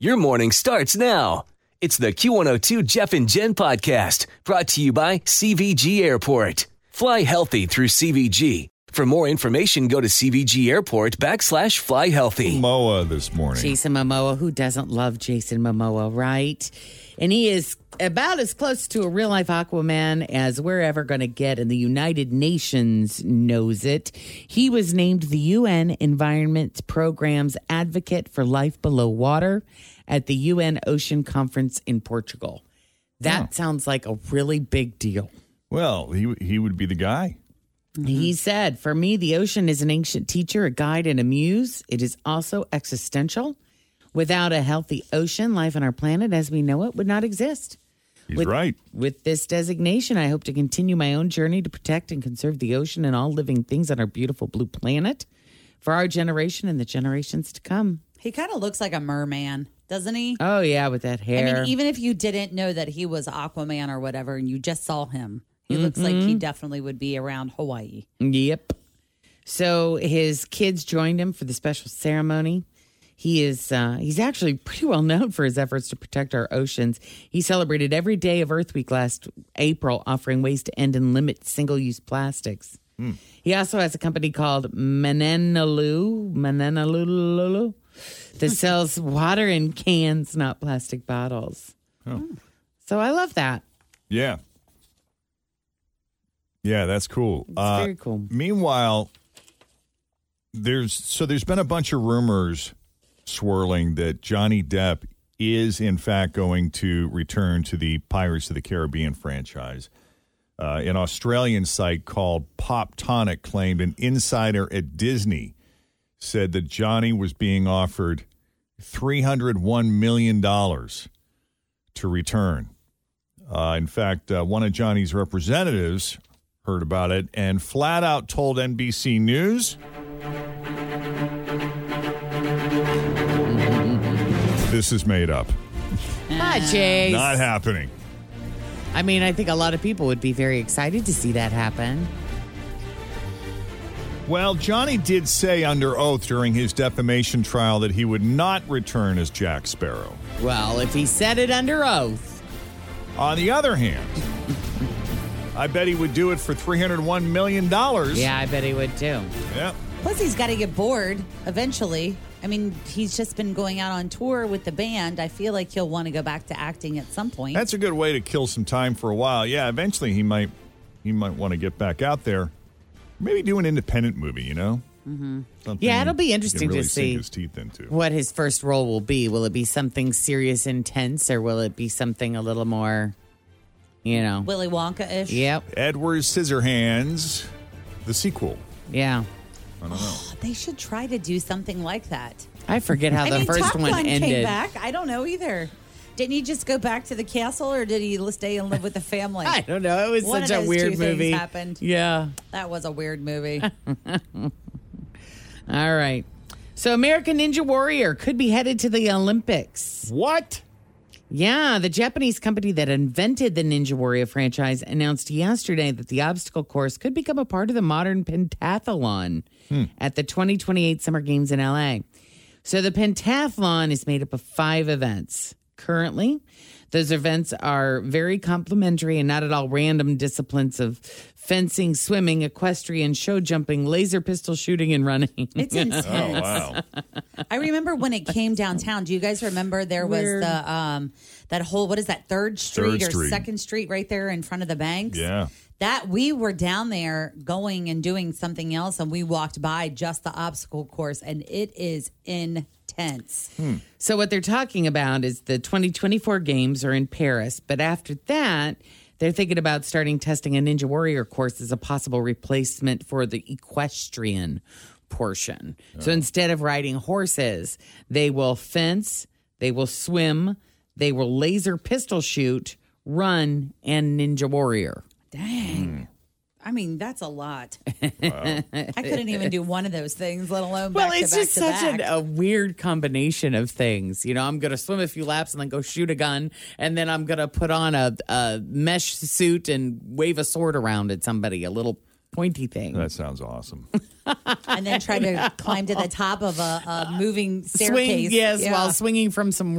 Your morning starts now. It's the Q102 Jeff and Jen podcast brought to you by CVG Airport. Fly healthy through CVG. For more information, go to CVG Airport backslash fly healthy. Moa this morning. Jason Momoa. Who doesn't love Jason Momoa, right? And he is about as close to a real life Aquaman as we're ever going to get, and the United Nations knows it. He was named the UN Environment Program's advocate for life below water at the UN Ocean Conference in Portugal. That sounds like a really big deal. Well, he he would be the guy. He mm-hmm. said, For me, the ocean is an ancient teacher, a guide, and a muse. It is also existential. Without a healthy ocean, life on our planet as we know it would not exist. He's With- right. With this designation, I hope to continue my own journey to protect and conserve the ocean and all living things on our beautiful blue planet for our generation and the generations to come. He kind of looks like a merman, doesn't he? Oh, yeah, with that hair. I mean, even if you didn't know that he was Aquaman or whatever, and you just saw him, he looks like Mm-hmm. he definitely would be around Hawaii. Yep. So his kids joined him for the special ceremony. He is uh, he's actually pretty well known for his efforts to protect our oceans. He celebrated every day of Earth Week last April, offering ways to end and limit single-use plastics. He also has a company called Mananalu, Mananalulu, that sells water in cans, not plastic bottles. Oh. So I love that. Yeah. Yeah, that's cool. Uh, very cool. Meanwhile, there's so there's been a bunch of rumors swirling that Johnny Depp is in fact going to return to the Pirates of the Caribbean franchise. Uh, an Australian site called Pop Tonic claimed an insider at Disney said that Johnny was being offered $301 million to return. Uh, in fact, uh, one of Johnny's representatives heard about it and flat out told NBC News this is made up. Hi, Chase. Not happening. I mean, I think a lot of people would be very excited to see that happen. Well, Johnny did say under oath during his defamation trial that he would not return as Jack Sparrow. Well, if he said it under oath, On the other hand, I bet he would do it for $301 million. yeah, I bet he would too. Yeah. Plus, he's got to get bored eventually. I mean, he's just been going out on tour with the band. I feel like he'll want to go back to acting at some point. That's a good way to kill some time for a while. Yeah, eventually he might he might want to get back out there. Maybe do an independent movie, you know? Mm-hmm. Yeah, it'll be interesting to see. His teeth into. What his first role will be. Will it be something serious, intense, or will it be something a little more, you know? Willy Wonka ish. Yep. Edward Scissorhands, the sequel. Yeah. They should try to do something like that. I forget how I the mean, first Top one Gun ended. came back. I don't know either. Didn't he just go back to the castle, or did he stay and live with the family? I don't know. It was One such of a those weird two things movie. happened. Yeah. That was a weird movie. All right. So, American Ninja Warrior could be headed to the Olympics. What? Yeah, the Japanese company that invented the Ninja Warrior franchise announced yesterday that the obstacle course could become a part of the modern pentathlon hmm. at the 2028 Summer Games in LA. So the pentathlon is made up of five events. Currently, those events are very complimentary and not at all random disciplines of fencing, swimming, equestrian, show jumping, laser pistol shooting, and running. It's intense. Oh, wow. I remember when it came downtown. Do you guys remember there was Weird. the um that whole what is that third street Third or Street. second street right there in front of the banks? yeah. That we were down there going and doing something else, and we walked by just the obstacle course, and it is intense. Hmm. So what they're talking about is the 2024 games are in Paris, but after that, they're thinking about starting testing a Ninja Warrior course as a possible replacement for the equestrian portion. So oh. instead of riding horses, they will fence, They will swim. They will laser pistol shoot, run, and ninja warrior. Dang. I mean, that's a lot. I couldn't even do one of those things, let alone Well, back it's to just to such an, a weird combination of things. You know, I'm going to swim a few laps and then go shoot a gun, and then I'm going to put on a, a mesh suit and wave a sword around at somebody, a little pointy thing. That sounds awesome. and then try to climb to the top of a, a moving staircase. Swing, yes, Yeah. while swinging from some.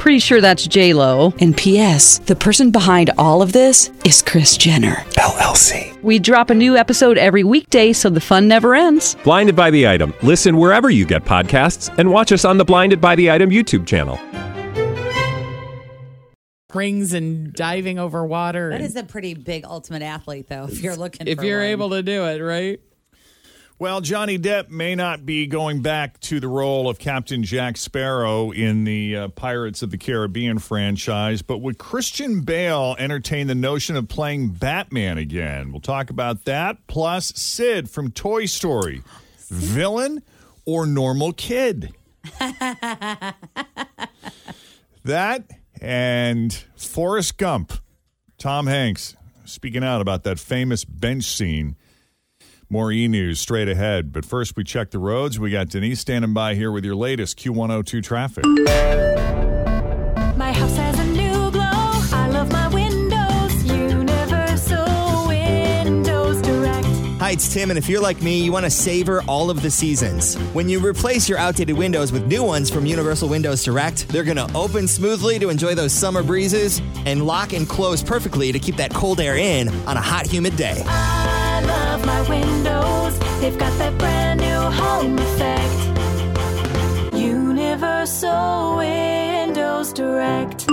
Pretty sure that's J Lo. And P.S. The person behind all of this is Kris Jenner. LLC. We drop a new episode every weekday, so the fun never ends. Blinded by the item. Listen wherever you get podcasts, and watch us on the Blinded by the Item YouTube channel. Springs and diving over water. That and- is a pretty big ultimate athlete, though, if you're looking if for you're one. able to do it, right? Well, Johnny Depp may not be going back to the role of Captain Jack Sparrow in the uh, Pirates of the Caribbean franchise, but would Christian Bale entertain the notion of playing Batman again? We'll talk about that. Plus, Sid from Toy Story, villain or normal kid? that and Forrest Gump, Tom Hanks speaking out about that famous bench scene. More e news straight ahead. But first, we check the roads. We got Denise standing by here with your latest Q102 traffic. My house has a new glow. I love my windows. Universal Windows Direct. Hi, it's Tim, and if you're like me, you want to savor all of the seasons. When you replace your outdated windows with new ones from Universal Windows Direct, they're going to open smoothly to enjoy those summer breezes and lock and close perfectly to keep that cold air in on a hot, humid day. I love my windows. They've got that brand new home effect. Universal Windows Direct.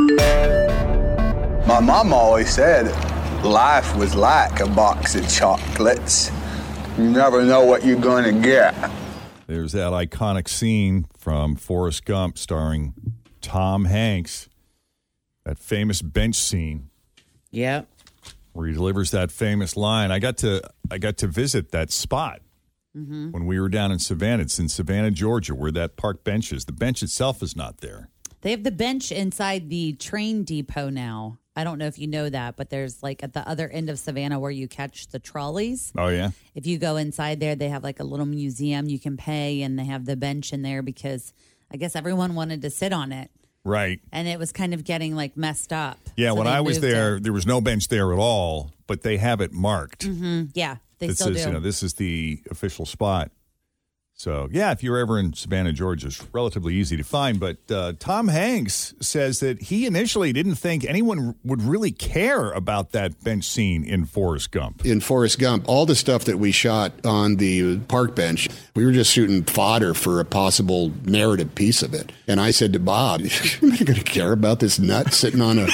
My mom always said life was like a box of chocolates. You never know what you're going to get. There's that iconic scene from Forrest Gump starring Tom Hanks, that famous bench scene Yep. Where he delivers that famous line. I got to I got to visit that spot mm-hmm. when we were down in Savannah. It's in Savannah, Georgia, where that park bench is. The bench itself is not there. They have the bench inside the train depot now. I don't know if you know that, but there's like at the other end of Savannah where you catch the trolleys. Oh yeah. If you go inside there, they have like a little museum you can pay, and they have the bench in there because I guess everyone wanted to sit on it, Right. and it was kind of getting like messed up. Yeah, So when I was there, it. there was no bench there at all, but they have it marked. Mhm. yeah, they still says, do. you know, this is the official spot. So, yeah, if you're ever in Savannah, Georgia, it's relatively easy to find. But uh, Tom Hanks says that he initially didn't think anyone would really care about that bench scene in Forrest Gump. in Forrest Gump, all the stuff that we shot on the park bench, we were just shooting fodder for a possible narrative piece of it. And I said to Bob, "You're not going to care about this nut sitting on a."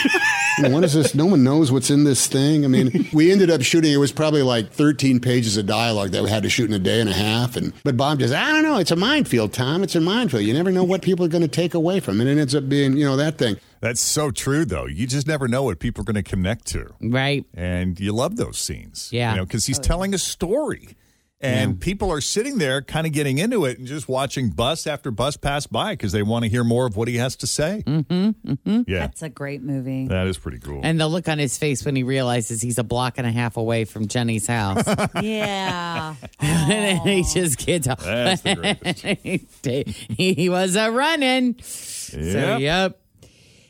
You know, what is this? No one knows what's in this thing. I mean, we ended up shooting. It was probably like 13 pages of dialogue that we had to shoot in a day and a half. And but Bob just, I don't know. It's a minefield, Tom. It's a minefield. You never know what people are going to take away from it. And it ends up being, you know, that thing. That's so true, though. You just never know what people are going to connect to. Right. And you love those scenes. Yeah. You know, because he's oh, telling a story. And people are sitting there kind of getting into it and just watching bus after bus pass by because they want to hear more of what he has to say. Mm-hmm. Mm-hmm. Yeah. That's a great movie. That is pretty cool. And the look on his face when he realizes he's a block and a half away from Jenny's house. yeah. and he just gets up. That's the he, he was a running. So, Yep. yep.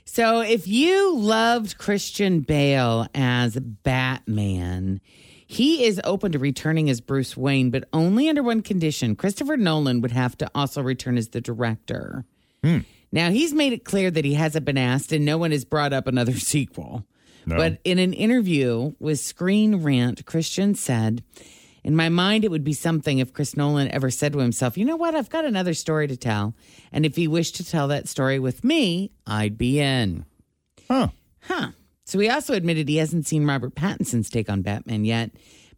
So if you loved Christian Bale as Batman, he is open to returning as Bruce Wayne, but only under one condition. Christopher Nolan would have to also return as the director. Hmm. Now, he's made it clear that he hasn't been asked, and no one has brought up another sequel. No. But in an interview with Screen Rant, Christian said, In my mind, it would be something if Chris Nolan ever said to himself, you know what, I've got another story to tell. And if he wished to tell that story with me, I'd be in. Huh. Huh. So he also admitted he hasn't seen Robert Pattinson's take on Batman yet,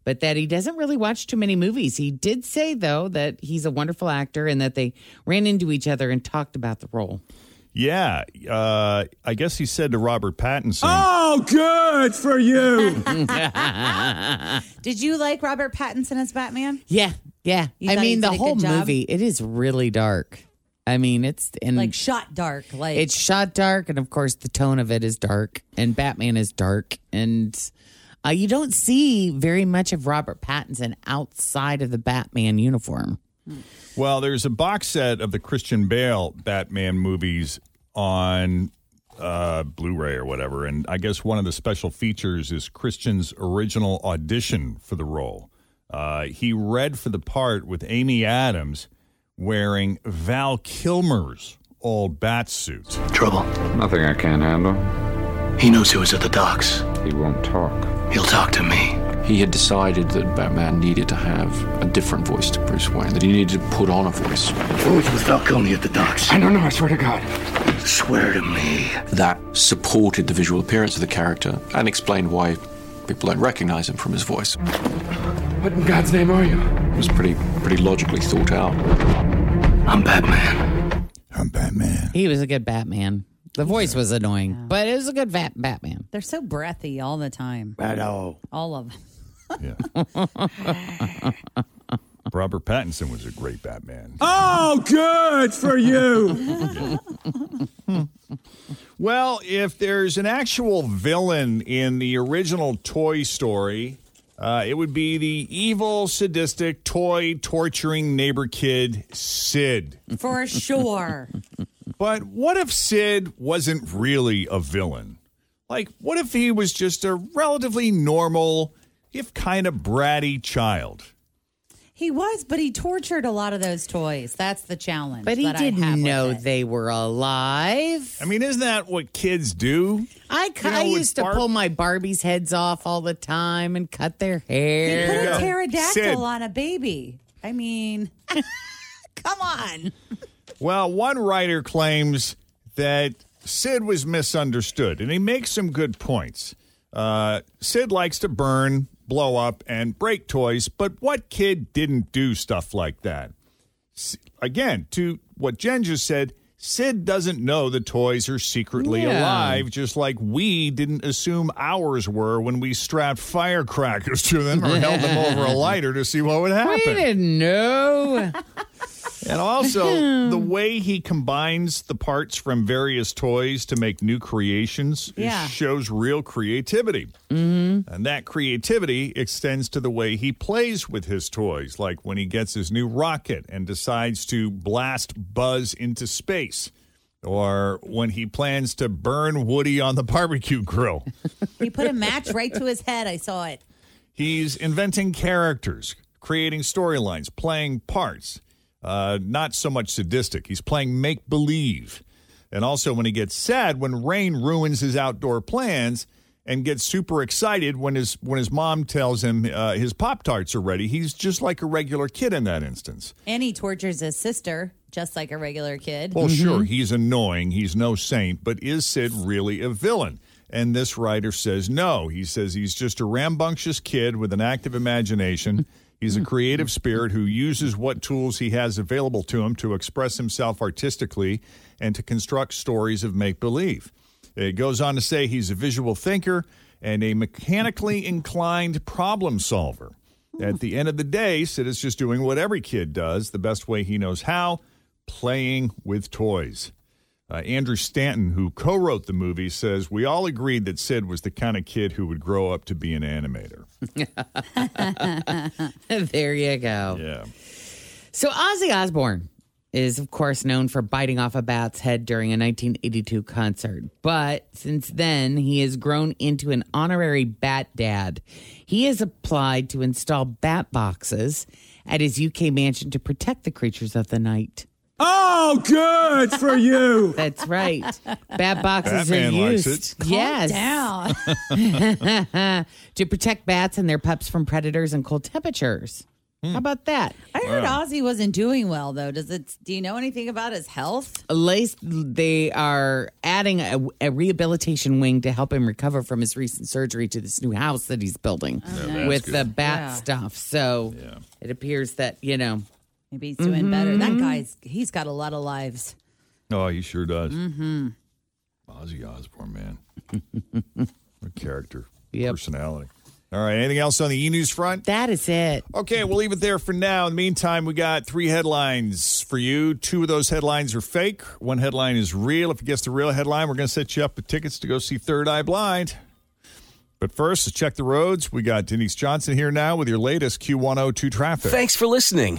but that he doesn't really watch too many movies. He did say, though, that he's a wonderful actor and that they ran into each other and talked about the role. Yeah. Uh, I guess he said to Robert Pattinson. Oh, good for you. Did you like Robert Pattinson as Batman? Yeah, yeah. You I mean, the whole movie, it is really dark. I mean, it's in Like shot dark. Like it's shot dark, and of course, the tone of it is dark, and Batman is dark, and uh, you don't see very much of Robert Pattinson outside of the Batman uniform. Well, there's a box set of the Christian Bale Batman movies on uh, Blu-ray or whatever, and I guess one of the special features is Christian's original audition for the role. Uh, he read for the part with Amy Adams wearing Val Kilmer's old bat suit. Trouble. Nothing I can't handle. He knows who is at the docks. He won't talk. He'll talk to me. He had decided that Batman needed to have a different voice to Bruce Wayne, that he needed to put on a voice. What was with Falcone at the docks? I don't know, I swear to God. Swear to me. That supported the visual appearance of the character and explained why people don't recognize him from his voice. What in God's name are you? It was pretty, pretty logically thought out. I'm Batman. I'm Batman. He was a good Batman. The voice was annoying, but it was a good bat- Batman. they're so breathy all the time. Battle. All of them. Yeah. Robert Pattinson was a great Batman. oh, good for you. Well, if there's an actual villain in the original Toy Story, uh, it would be the evil, sadistic, toy torturing neighbor kid, Sid. For sure. But what if Sid wasn't really a villain? Like, what if he was just a relatively normal, if kind of bratty child? He was, but he tortured a lot of those toys. That's the challenge. But he that didn't with know they were alive. I mean, isn't that what kids do? I, You know, I used to Barb- pull my Barbies' heads off all the time and cut their hair. He put a pterodactyl Sid. on a baby. I mean, come on. Well, one writer claims that Sid was misunderstood, and he makes some good points. Uh, Sid likes to burn, blow up, and break toys, but what kid didn't do stuff like that? Again, to what Jen just said, Sid doesn't know the toys are secretly Yeah. alive, just like we didn't assume ours were when we strapped firecrackers to them or held them over a lighter to see what would happen. We didn't know. And also, the way he combines the parts from various toys to make new creations Yeah. shows real creativity. Mm-hmm. And that creativity extends to the way he plays with his toys, like when he gets his new rocket and decides to blast Buzz into space. Or when he plans to burn Woody on the barbecue grill. He put a match right to his head. I saw it. He's inventing characters, creating storylines, playing parts. Uh, not so much sadistic. He's playing make believe. And also, when he gets sad, when Rain ruins his outdoor plans and gets super excited when his when his mom tells him uh, his pop tarts are ready, he's just like a regular kid in that instance. And he tortures his sister just like a regular kid. Well, sure, he's annoying. He's no saint, but is Sid really a villain? And this writer says no. He says he's just a rambunctious kid with an active imagination. He's a creative spirit who uses what tools he has available to him to express himself artistically and to construct stories of make believe. It goes on to say he's a visual thinker and a mechanically inclined problem solver. At the end of the day, Sid is just doing what every kid does the best way he knows how playing with toys. Uh, Andrew Stanton, who co wrote the movie, says We all agreed that Sid was the kind of kid who would grow up to be an animator. there you go. Yeah. So Ozzy Osbourne is, of course, known for biting off a bat's head during a 1982 concert. But since then, he has grown into an honorary bat dad. He has applied to install bat boxes at his UK mansion to protect the creatures of the night. Oh, good for you. That's right. Bat boxes Batman are likes used. it. yes. down. to protect bats and their pups from predators and cold temperatures. Hmm. How about that? I heard Ozzy wasn't doing well though. Does it? Do you know anything about his health? At least they are adding a, a rehabilitation wing to help him recover from his recent surgery to this new house that he's building nice. with That's the bat Yeah. stuff. So it appears that, you know, Maybe he's doing better. That guy's he's got a lot of lives. Oh, he sure does. Mm-hmm. Ozzy Osbourne, man. what character, personality. All right. Anything else on the e news front? That is it. Okay, we'll leave it there for now. In the meantime, we got three headlines for you. Two of those headlines are fake. One headline is real. If you guess the real headline, we're going to set you up with tickets to go see Third Eye Blind. But first, let's check the roads. We got Denise Johnson here now with your latest Q102 traffic. Thanks for listening